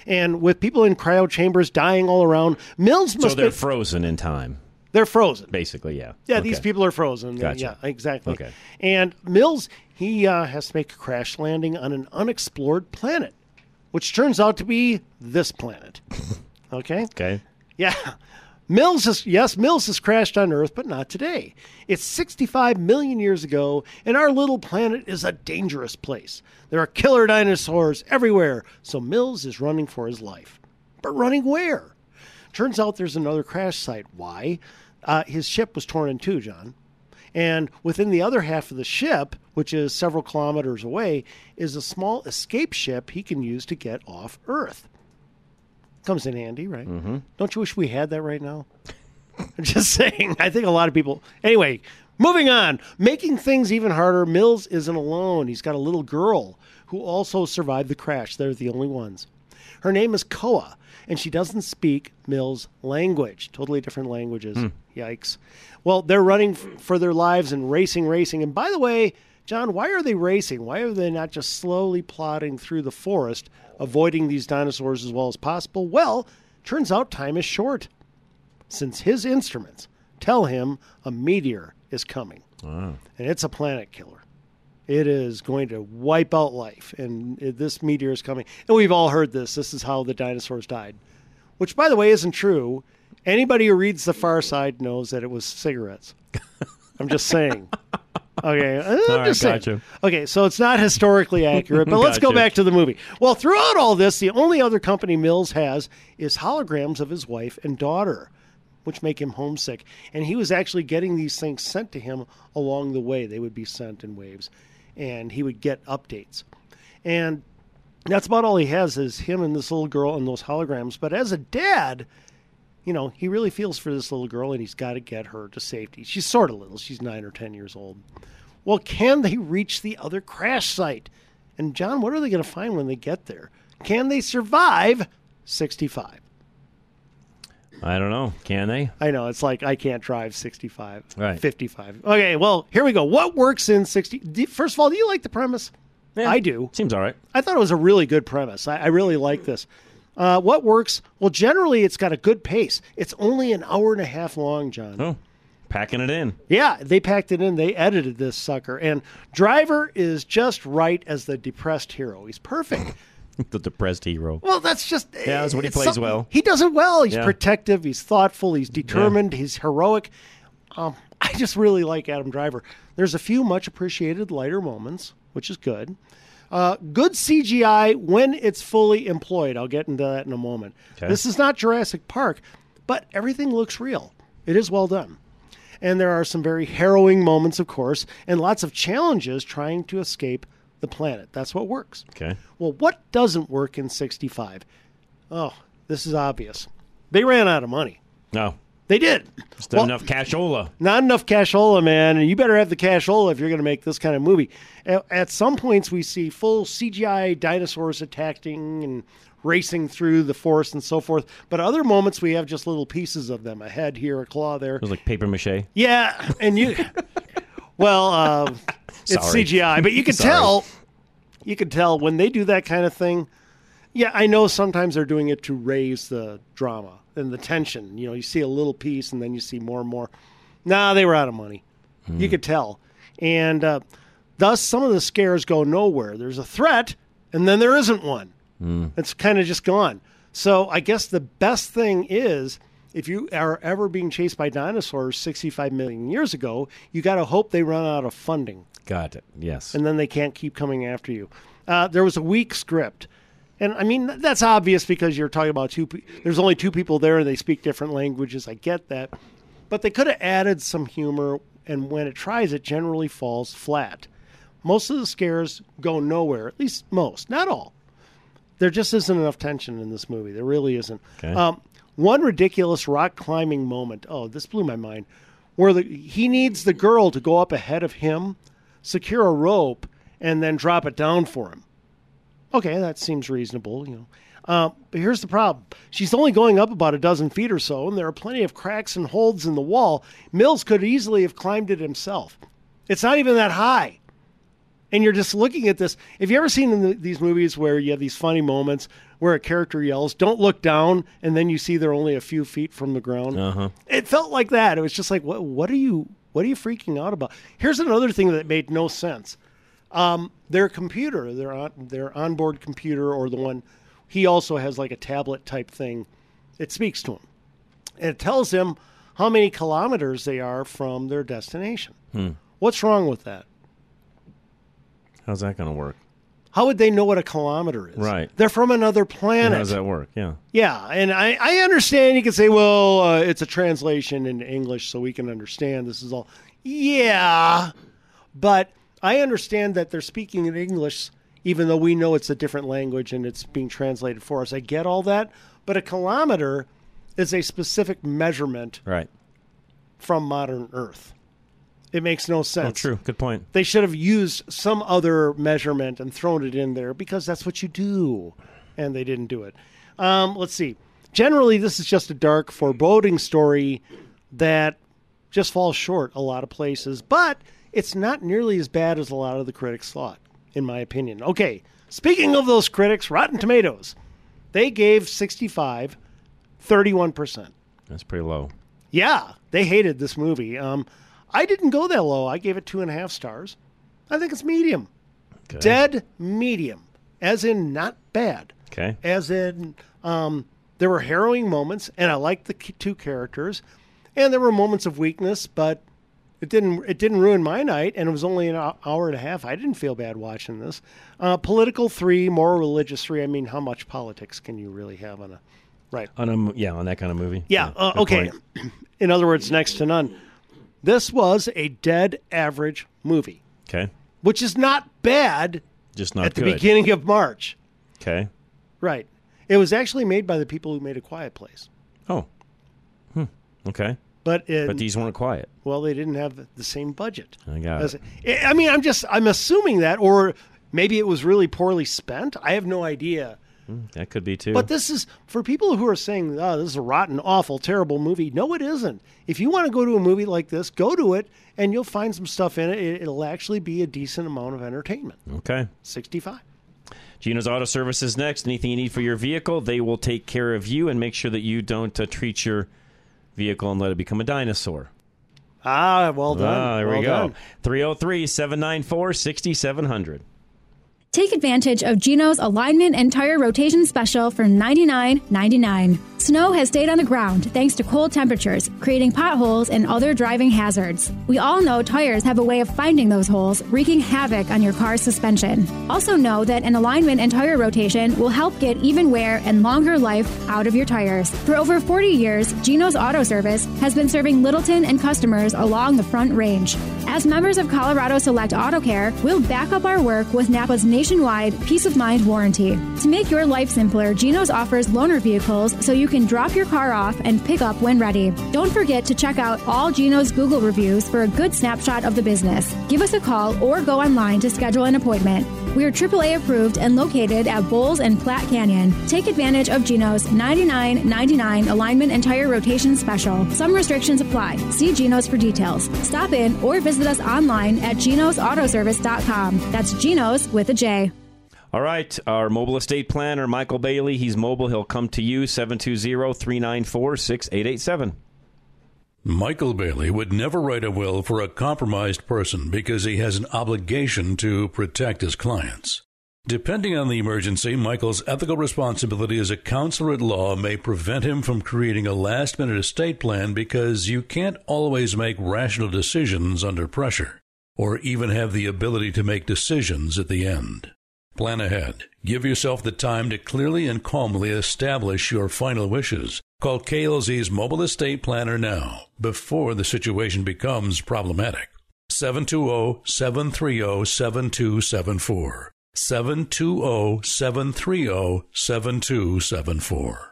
And with people in cryo chambers dying all around, Mills must. So they're be, frozen in time. they're frozen. Basically, yeah. Yeah, Okay. these people are frozen. Gotcha. Yeah, exactly. Okay. And Mills, he uh, has to make a crash landing on an unexplored planet, which turns out to be this planet. okay? Okay. Yeah. Mills has yes, Mills has crashed on Earth, but not today. It's 65 million years ago, and our little planet is a dangerous place. There are killer dinosaurs everywhere, so Mills is running for his life. But running where? Turns out there's another crash site. Why? Uh, his ship was torn in two, John. And within the other half of the ship, which is several kilometers away, is a small escape ship he can use to get off Earth. Comes in handy, right? Mm-hmm. Don't you wish we had that right now? I'm just saying. I think a lot of people. Anyway, moving on. Making things even harder, Mills isn't alone. He's got a little girl who also survived the crash. They're the only ones. Her name is Koa, and she doesn't speak Mills' language. Totally different languages. Yikes. Well, they're running f- for their lives and racing, racing. And by the way, John, why are they racing? Why are they not just slowly plodding through the forest, avoiding these dinosaurs as well as possible? Well, turns out time is short since his instruments tell him a meteor is coming. Wow. And it's a planet killer. It is going to wipe out life. And this meteor is coming. And we've all heard this. This is how the dinosaurs died. Which, by the way, isn't true. Anybody who reads The Far Side knows that it was cigarettes. I'm just saying. Okay, I'm right, just saying. gotcha. Okay, so it's not historically accurate, but let's go back to the movie. Well, throughout all this, the only other company Mills has is holograms of his wife and daughter. which make him homesick. And he was actually getting these things sent to him along the way. They would be sent in waves, and he would get updates. And that's about all he has is him and this little girl and those holograms. But as a dad, you know, he really feels for this little girl and he's got to get her to safety. She's sort of little, she's nine or 10 years old. Well, can they reach the other crash site? And, John, what are they going to find when they get there? Can they survive 65? I don't know. Can they? I know. It's like I can't drive 65, Right. 55. Okay, well, here we go. What works in 60? First of all, do you like the premise? I do. Seems all right. I thought it was a really good premise. I, I really like this. Uh, what works? Well, generally, it's got a good pace. It's only an hour and a half long, John. Oh, packing it in. Yeah, they packed it in. They edited this sucker. And Driver is just right as the depressed hero. He's perfect. the depressed hero. Well, that's just Yeah, that's what he plays something- well. He does it well. He's Yeah. protective. He's thoughtful. He's determined. He's heroic. Um, I just really like Adam Driver. There's a few much appreciated lighter moments, which is good. Uh, good CGI when it's fully employed. I'll get into that in a moment. Okay. This is not Jurassic Park, but everything looks real. It is well done. And there are some very harrowing moments, of course, and lots of challenges trying to escape the planet. That's what works. Okay. Well, what doesn't work in 65? Oh, this is obvious. They ran out of money. No. They did. Just not enough cashola. Not enough cashola, man. And you better have the cashola if you're going to make this kind of movie. At, at some points, we see full CGI dinosaurs attacking and racing through the forest and so forth. But other moments, we have just little pieces of them a head here, a claw there. It was like paper mache. Yeah, and you. well, uh, it's CGI, but you can tell. You can tell when they do that kind of thing. Yeah, I know sometimes they're doing it to raise the drama and the tension. You know, you see a little piece and then you see more and more. Nah, they were out of money. You could tell, and uh, thus some of the scares go nowhere. There's a threat, and then there isn't one. It's kind of just gone. So I guess the best thing is if you are ever being chased by dinosaurs 65 million years ago, you got to hope they run out of funding Got it. Yes. and then they can't keep coming after you. Uh, there was a weak script. And I mean, that's obvious because you're talking about two, pe- there's only two people there and they speak different languages. I get that. But they could have added some humor, and when it tries, it generally falls flat. Most of the scares go nowhere, at least most, not all. There just isn't enough tension in this movie. There really isn't. Okay. Um, one ridiculous rock climbing moment. Oh, this blew my mind. Where the, he needs the girl to go up ahead of him, secure a rope, and then drop it down for him. Okay, that seems reasonable, you know. Uh, but here's the problem: she's only going up about a dozen feet or so, and there are plenty of cracks and holds in the wall. Mills could easily have climbed it himself. It's not even that high and you're just looking at this. Have you ever seen in the, these movies where you have these funny moments where a character yells, "Don't look down," and then you see they're only a few feet from the ground? Uh huh. It felt like that. It was just like, what? What are you? What are you freaking out about? Here's another thing that made no sense. Um, their computer, their on, their onboard computer, or the one he also has like a tablet type thing. It speaks to him, and it tells him how many kilometers they are from their destination. Hmm. What's wrong with that? How's that going to work? How would they know what a kilometer is? Right. They're from another planet. How does that work? Yeah. Yeah, and I, I understand you can say, well, uh, it's a translation into English so we can understand this is all. Yeah, but I understand that they're speaking in English even though we know it's a different language and it's being translated for us. I get all that, but a kilometer is a specific measurement Right. from modern Earth. It makes no sense. Oh, true. Good point. They should have used some other measurement and thrown it in there because that's what you do. And they didn't do it. Um, let's see. Generally, this is just a dark, foreboding story that just falls short a lot of places, but it's not nearly as bad as a lot of the critics thought, in my opinion. Okay, speaking of those critics, Rotten Tomatoes, they gave 65 31%. That's pretty low. Yeah, they hated this movie. Um, I didn't go that low. I gave it two and a half stars. I think it's medium. Dead medium, as in not bad. Okay. As in, um, there were harrowing moments, and I liked the two characters, and there were moments of weakness, but it didn't it didn't ruin my night, and it was only an hour and a half. I didn't feel bad watching this. Uh, political three, more religious three. I mean, how much politics can you really have on a Right. On a yeah, on that kind of movie. Yeah. uh, okay. point. In other words, next to none. This was a dead average movie, Okay. which is not bad Just not at the beginning of March. Okay. Right. It was actually made by the people who made A Quiet Place. Oh. Hmm. Okay. But it, But these weren't quiet. well, they didn't have the same budget. I got As- it. I mean, I'm just I'm assuming that, or maybe it was really poorly spent. I have no idea. Hmm, That could be too. But this is for people who are saying, "Oh, this is a rotten, awful, terrible movie." No, it isn't. If you want to go to a movie like this, go to it, and you'll find some stuff in it. It- It'll actually be a decent amount of entertainment. okay. Sixty-five. Geno's Auto Service is next. Anything you need for your vehicle, they will take care of you and make sure that you don't uh, treat your vehicle and let it become a dinosaur. Ah, well done. Ah, there well we go. done. 303 794 6700. Take advantage of Geno's alignment and tire rotation special for $99.99. Snow has stayed on the ground thanks to cold temperatures, creating potholes and other driving hazards. We all know tires have a way of finding those holes, wreaking havoc on your car's suspension. Also, know that an alignment and tire rotation will help get even wear and longer life out of your tires. For over 40 years, Geno's Auto Service has been serving Littleton and customers along the Front Range. As members of Colorado Select Auto Care, we'll back up our work with Napa's nationwide peace of mind warranty. To make your life simpler, Geno's offers loaner vehicles so you can drop your car off and pick up when ready. Don't forget to check out all Geno's Google reviews for a good snapshot of the business. Give us a call or go online to schedule an appointment. We are AAA approved and located at Bowles and Platte Canyon. Take advantage of Geno's $99.99 alignment and tire rotation special. Some restrictions apply. See Geno's for details. Stop in or visit us online at genosautoservice.com. That's Geno's with a J. All right, our mobile estate planner, Michael Bailey. He's mobile. He'll come to you, 720 394 6887. Michael Bailey would never write a will for a compromised person because he has an obligation to protect his clients. Depending on the emergency, Michael's ethical responsibility as a counselor at law may prevent him from creating a last minute estate plan because you can't always make rational decisions under pressure or even have the ability to make decisions at the end. Plan ahead. Give yourself the time to clearly and calmly establish your final wishes. Call KLZ's mobile estate planner now before the situation becomes problematic. oh, 720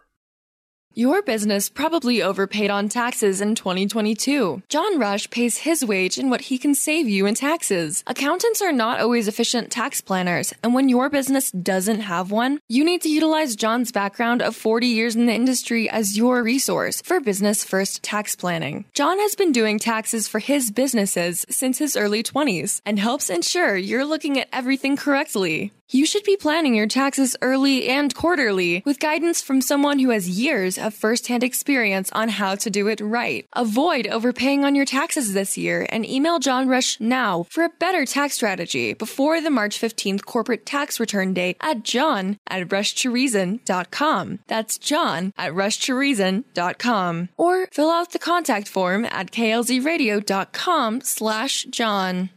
Your business probably overpaid on taxes in 2022. John Rush pays his wage in what he can save you in taxes. Accountants are not always efficient tax planners, and when your business doesn't have one, you need to utilize John's background of 40 years in the industry as your resource for business first tax planning. John has been doing taxes for his businesses since his early 20s and helps ensure you're looking at everything correctly. You should be planning your taxes early and quarterly with guidance from someone who has years of first-hand experience on how to do it right. Avoid overpaying on your taxes this year and email John Rush now for a better tax strategy before the March 15th corporate tax return date at john at rushtoreason.com. That's john at rushtoreason.com. Or fill out the contact form at klzradio.com slash john.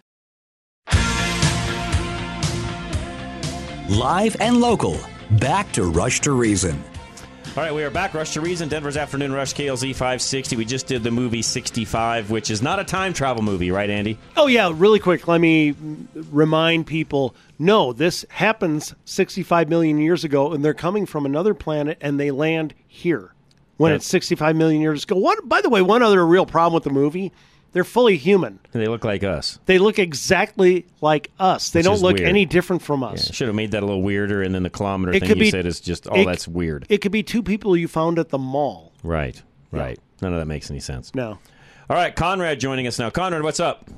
Live and local. Back to Rush to Reason. All right, we are back. Rush to Reason, Denver's Afternoon Rush, KLZ 560. We just did the movie 65, which is not a time travel movie, right, Andy? Oh yeah, really quick. Let me remind people. No, this happens 65 million years ago, and they're coming from another planet, and they land here when Yeah. it's 65 million years ago. What? By the way, one other real problem with the movie: they're fully human. They look like us. They look exactly like us. They Which don't is look weird. any different from us. Should have made that a little weirder, and then the kilometer It thing could you be- said is just, oh, it- that's weird. It could be two people you found at the mall. Right, right. None of that makes any sense. No. All right, Conrad joining us now. Conrad, what's up?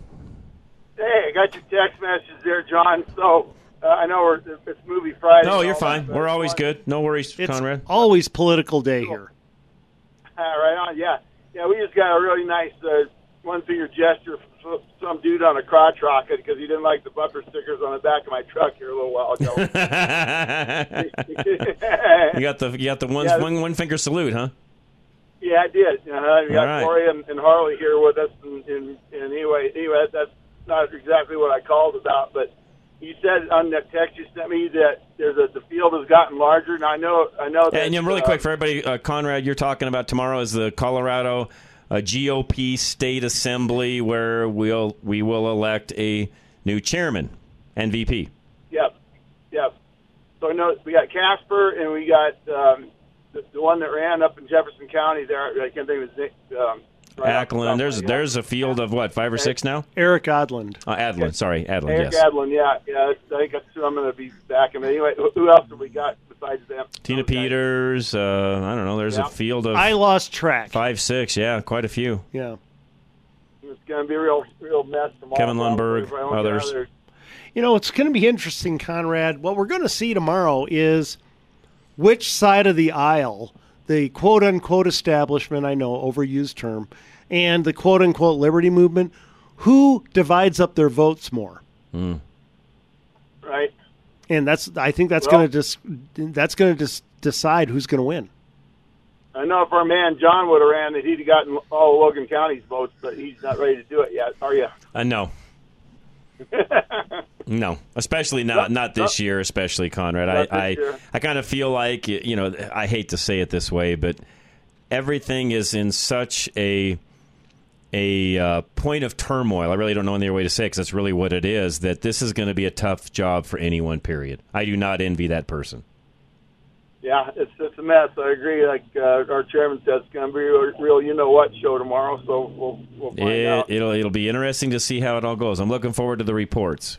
Hey, I got your text message there, John. So uh, I know we're, it's movie Friday. No, and you're all fine. that, but We're always want- good. No worries, It's Conrad. always political day here. Uh, right on. Yeah, yeah. We just got a really nice uh, one finger gesture from some dude on a crotch rocket because he didn't like the bumper stickers on the back of my truck here a little while ago. You got the you got the one Yeah. one, one finger salute, huh? Yeah, I did. Uh, we got right. Corey and, and Harley here with us, and, and, and anyway, anyway, that's not exactly what I called about, but you said on that text you sent me that there's a the field has gotten larger, and I know I know that. And yeah, really uh, quick for everybody, uh, Conrad, you're talking about tomorrow is the Colorado uh, GOP State Assembly where we'll we will elect a new chairman and VP. Yep, yep. So I know we got Casper and we got um, the, the one that ran up in Jefferson County. There, I can't think of his name. Um, right off Ackland, there's my head. there's a field of what five or six now. Eric Odland. Uh, Aadland, sorry, Aadland. Eric yes. Adlin, yeah, yeah. I think that's who I'm going to be backing. But anyway, who- who else have we got besides them? Tina Peters. Uh, I don't know. There's Yeah. a field of I lost track. five, six. Yeah, quite a few. Yeah. It's going to be a real, real mess tomorrow. Kevin Lundberg, If I don't get others. out of there. You know, it's going to be interesting, Conrad. What we're going to see tomorrow is which side of the aisle, the quote unquote establishment, I know, overused term, and the quote unquote liberty movement, who divides up their votes more. Hmm. Right. And that's, I think that's Well- going to just, that's going to just decide who's going to win. I know if our man John would have ran, that he'd have gotten all Logan County's votes, but he's not ready to do it yet. Are you? Uh, no. No, especially not not this year, especially Conrad. Not this I I, year. I kind of feel like you know I hate to say it this way, but everything is in such a a uh, point of turmoil. I really don't know any other way to say it because that's really what it is. That this is going to be a tough job for anyone. Period. I do not envy that person. Yeah, it's it's a mess. I agree. Like uh, our chairman said, it's going to be a real you know what show tomorrow. So we'll we'll find It, out. it'll it'll be interesting to see how it all goes. I'm looking forward to the reports.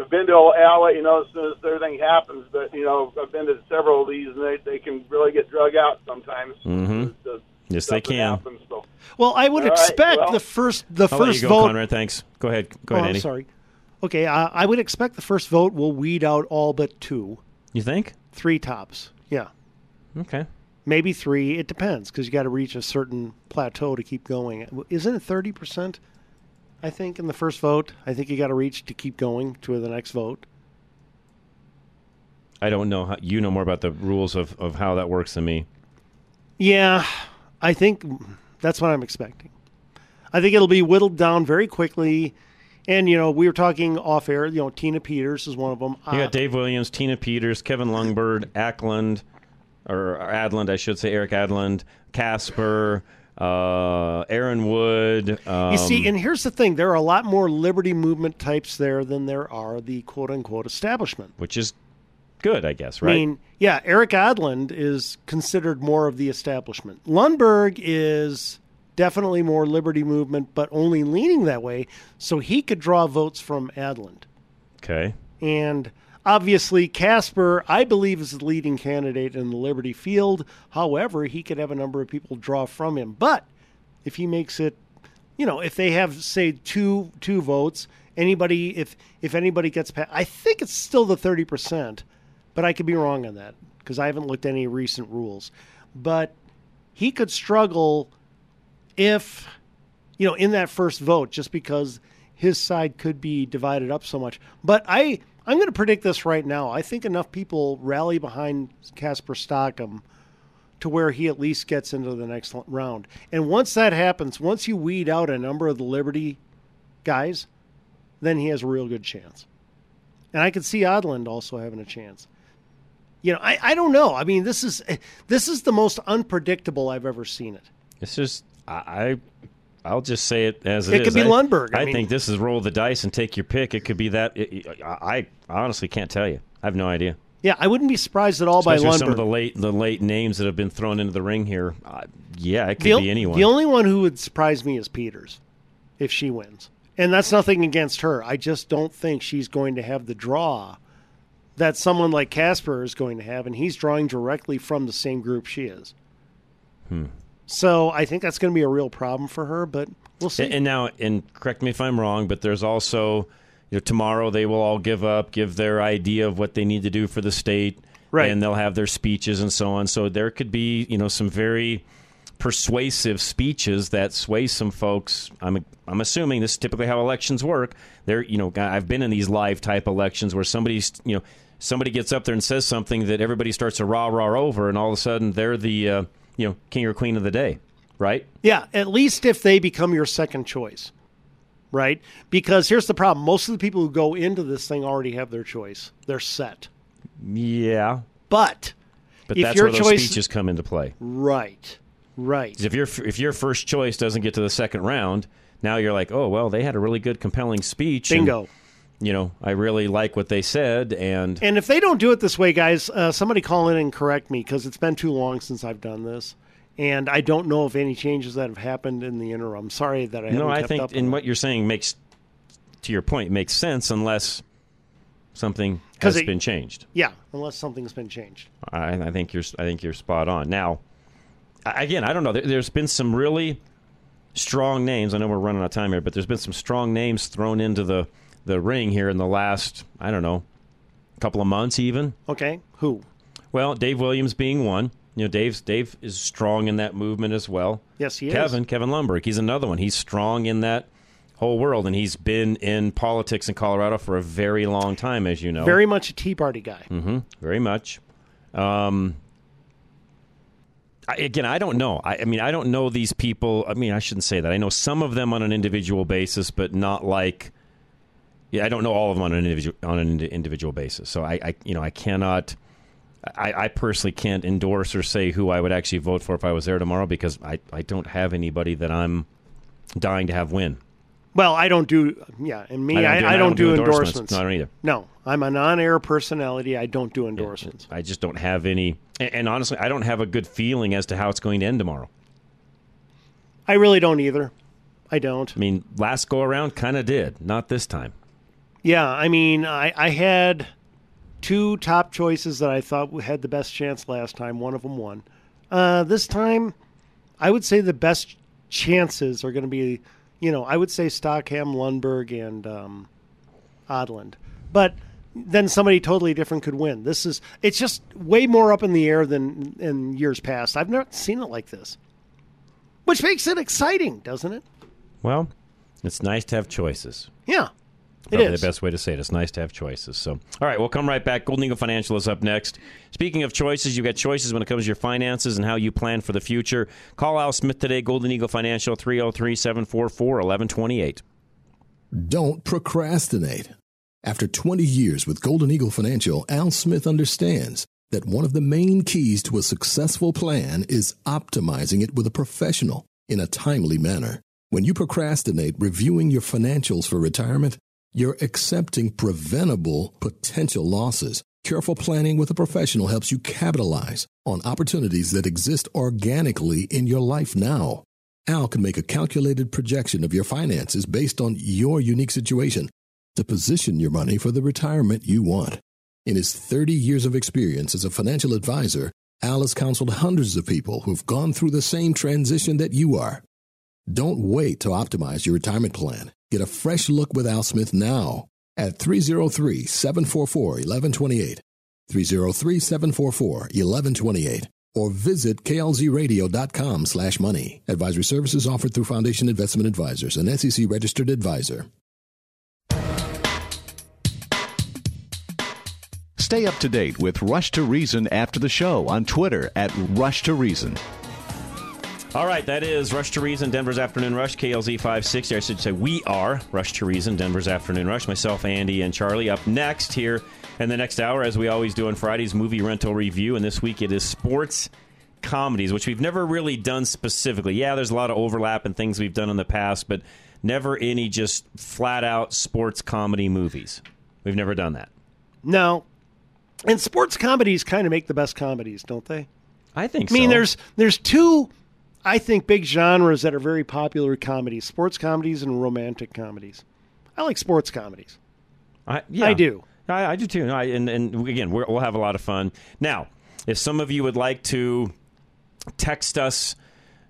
I've been to let you know as soon as everything happens. But you know, I've been to several of these, and they they can really get drug out sometimes. hmm The Yes, they can. happens, so. Well, I would All right, expect well- the first the I'll let first you go, vote. Conrad. Thanks. Go ahead. Go oh, ahead, I'm Andy. sorry. Okay, I, I would expect the first vote will weed out all but two, You think? three tops. Yeah, Okay. maybe three. It depends because you got to reach a certain plateau to keep going. Isn't it thirty percent? I think in the first vote, I think you got to reach to keep going to the next vote. I don't know how you know more about the rules of, of how that works than me. Yeah, I think that's what I'm expecting. I think it'll be whittled down very quickly. And, you know, we were talking off air, you know, Tina Peters is one of them. You got Dave Williams, Tina Peters, Kevin Lundberg, Ackland, or Aadland, I should say, Erik Aadland, Casper, uh, Aaron Wood. Um, you see, and here's the thing there are a lot more liberty movement types there than there are the quote unquote establishment. which is good, I guess, right? I mean, yeah, Erik Aadland is considered more of the establishment. Lundberg is definitely more liberty movement, but only leaning that way, so he could draw votes from Aadland. okay. And obviously, Casper, I believe, is the leading candidate in the Liberty field. However, he could have a number of people draw from him. But if he makes it, you know, if they have say two two votes, anybody if if anybody gets past, I think it's still the thirty percent, but I could be wrong on that because I haven't looked at any recent rules. But he could struggle if you know, in that first vote, just because his side could be divided up so much. But I, I'm going to predict this right now. I think enough people rally behind Casper Stockham to where he at least gets into the next round. And once that happens, once you weed out a number of the Liberty guys, then he has a real good chance. And I could see Odland also having a chance. You know, I, I don't know. I mean, this is this is the most unpredictable I've ever seen it. It's just I, I I'll just say it as It it is. could be I- Lundberg. I I, mean- think this is roll the dice and take your pick. It could be that. It, I, I honestly can't tell you. I have no idea. Yeah, I wouldn't be surprised at all Especially by Lundberg. some of the late the late names that have been thrown into the ring here. Uh, yeah, it could the, be anyone. The only one who would surprise me is Peters if she wins. And that's nothing against her. I just don't think she's going to have the draw that someone like Casper is going to have, and he's drawing directly from the same group she is. Hmm. So I think that's going to be a real problem for her, but we'll see. And, and now, and correct me if I'm wrong, but there's also, you know, tomorrow they will all give up, give their idea of what they need to do for the state, Right. And they'll have their speeches and so on. So there could be, you know, some very persuasive speeches that sway some folks. I'm I'm assuming this is typically how elections work. There, you know, I've been in these live type elections where somebody's, you know, somebody gets up there and says something that everybody starts to rah rah over, and all of a sudden they're the, uh, you know, king or queen of the day, right? yeah, at least if they become your second choice. right? Because here's the problem: most of the people who go into this thing already have their choice; they're set. Yeah, But but if that's your where those choice, speeches come into play. right, Right. If your if your first choice doesn't get to the second round, now you're like, oh well, they had a really good, compelling speech. Bingo. You know, I really like what they said, and And if they don't do it this way, guys, uh, somebody call in and correct me because it's been too long since I've done this, and I don't know of any changes that have happened in the interim. Sorry that I haven't no, I kept think up. in what you're saying makes, to your point, makes sense unless something has it- been changed. yeah, unless something's been changed. I, I think you're I think you're spot on. Now, again, I don't know. There, there's been some really strong names. I know we're running out of time here, but there's been some strong names thrown into the the ring here in the last I don't know couple of months even. Okay, who? Well, Dave Williams being one. You know, Dave's Dave is strong in that movement as well. Yes, he is. Kevin, Kevin Lundberg, he's another one. He's strong in that whole world, and he's been in politics in Colorado for a very long time, as you know. Very much a Tea Party guy. hmm Very much. Um, I, again, I don't know. I, I mean, I don't know these people. I mean, I shouldn't say that. I know some of them on an individual basis, but not like. Yeah, I don't know all of them on an individual on an individual basis. So I, I you know, I cannot. I, I personally can't endorse or say who I would actually vote for if I was there tomorrow because I, I don't have anybody that I'm dying to have win. Well, I don't do. Yeah, and me, I don't do- I, I don't do endorsements. endorsements. No, I don't either. No, I'm a non-air personality. I don't do endorsements. I just don't have any. And, and honestly, I don't have a good feeling as to how it's going to end tomorrow. I really don't either. I don't. I mean, last go around kind of did, not this time. Yeah, I mean, I, I had two top choices that I thought had the best chance last time. One of them won. Uh, this time, I would say the best chances are going to be, you know, I would say Stockham, Lundberg, and um, Odland. But then somebody totally different could win. This is it's just way more up in the air than in years past. I've not seen it like this, which makes it exciting, doesn't it? Well, it's nice to have choices. Yeah, it Probably is. the best way to say it. It's nice to have choices. So, all right, we'll come right back. Golden Eagle Financial is up next. Speaking of choices, you've got choices when it comes to your finances and how you plan for the future. Call Al Smith today, Golden Eagle Financial, 303 744 1128. Don't procrastinate. After 20 years with Golden Eagle Financial, Al Smith understands that one of the main keys to a successful plan is optimizing it with a professional in a timely manner. When you procrastinate reviewing your financials for retirement, you're accepting preventable potential losses. Careful planning with a professional helps you capitalize on opportunities that exist organically in your life now. Al can make a calculated projection of your finances based on your unique situation to position your money for the retirement you want. In his 30 years of experience as a financial advisor, Al has counseled hundreds of people who've gone through the same transition that you are. Don't wait to optimize your retirement plan. Get a fresh look with Al Smith now at 303 744 1128. 303 744 1128. Or visit klzradio.com slash money. Advisory services offered through Foundation Investment Advisors, an SEC registered advisor. Stay up to date with Rush to Reason after the show on Twitter at Rush to Reason. All right, that is Rush to Reason, Denver's Afternoon Rush, KLZ 560. I should say we are Rush to Reason, Denver's Afternoon Rush. Myself, Andy, and Charlie. Up next here in the next hour, as we always do on Fridays, movie rental review. And this week it is sports comedies, which we've never really done specifically. Yeah, there's a lot of overlap and things we've done in the past, but never any just flat out sports comedy movies. We've never done that. No. And sports comedies kind of make the best comedies, don't they? I think I mean, so. there's there's two, I think, big genres that are very popular comedies: sports comedies and romantic comedies. I like sports comedies. I, yeah, I do. I, I do too. I, and, and again, we're, we'll have a lot of fun. Now, if some of you would like to text us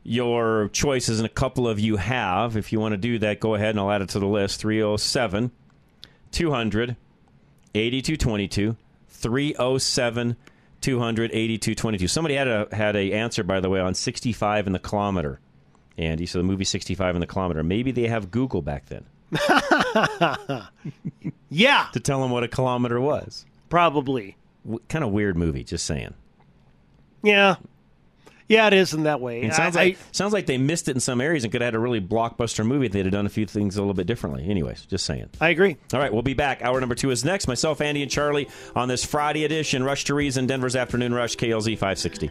your choices, and a couple of you have, if you want to do that, go ahead and I'll add it to the list 307 200 8222. 307 200 8222. Somebody had a had a answer by the way on 65 in the kilometer. Andy, so the movie 65 in the kilometer. Maybe they have Google back then. yeah. To tell them what a kilometer was. Probably. W- kind of weird movie, just saying. Yeah. Yeah, it is in that way. It sounds I- like sounds like they missed it in some areas and could have had a really blockbuster movie if they'd have done a few things a little bit differently. Anyways, just saying. I agree. All right, we'll be back. Hour number two is next. Myself, Andy, and Charlie on this Friday edition. Rush to Reason, Denver's Afternoon Rush, KLZ 560.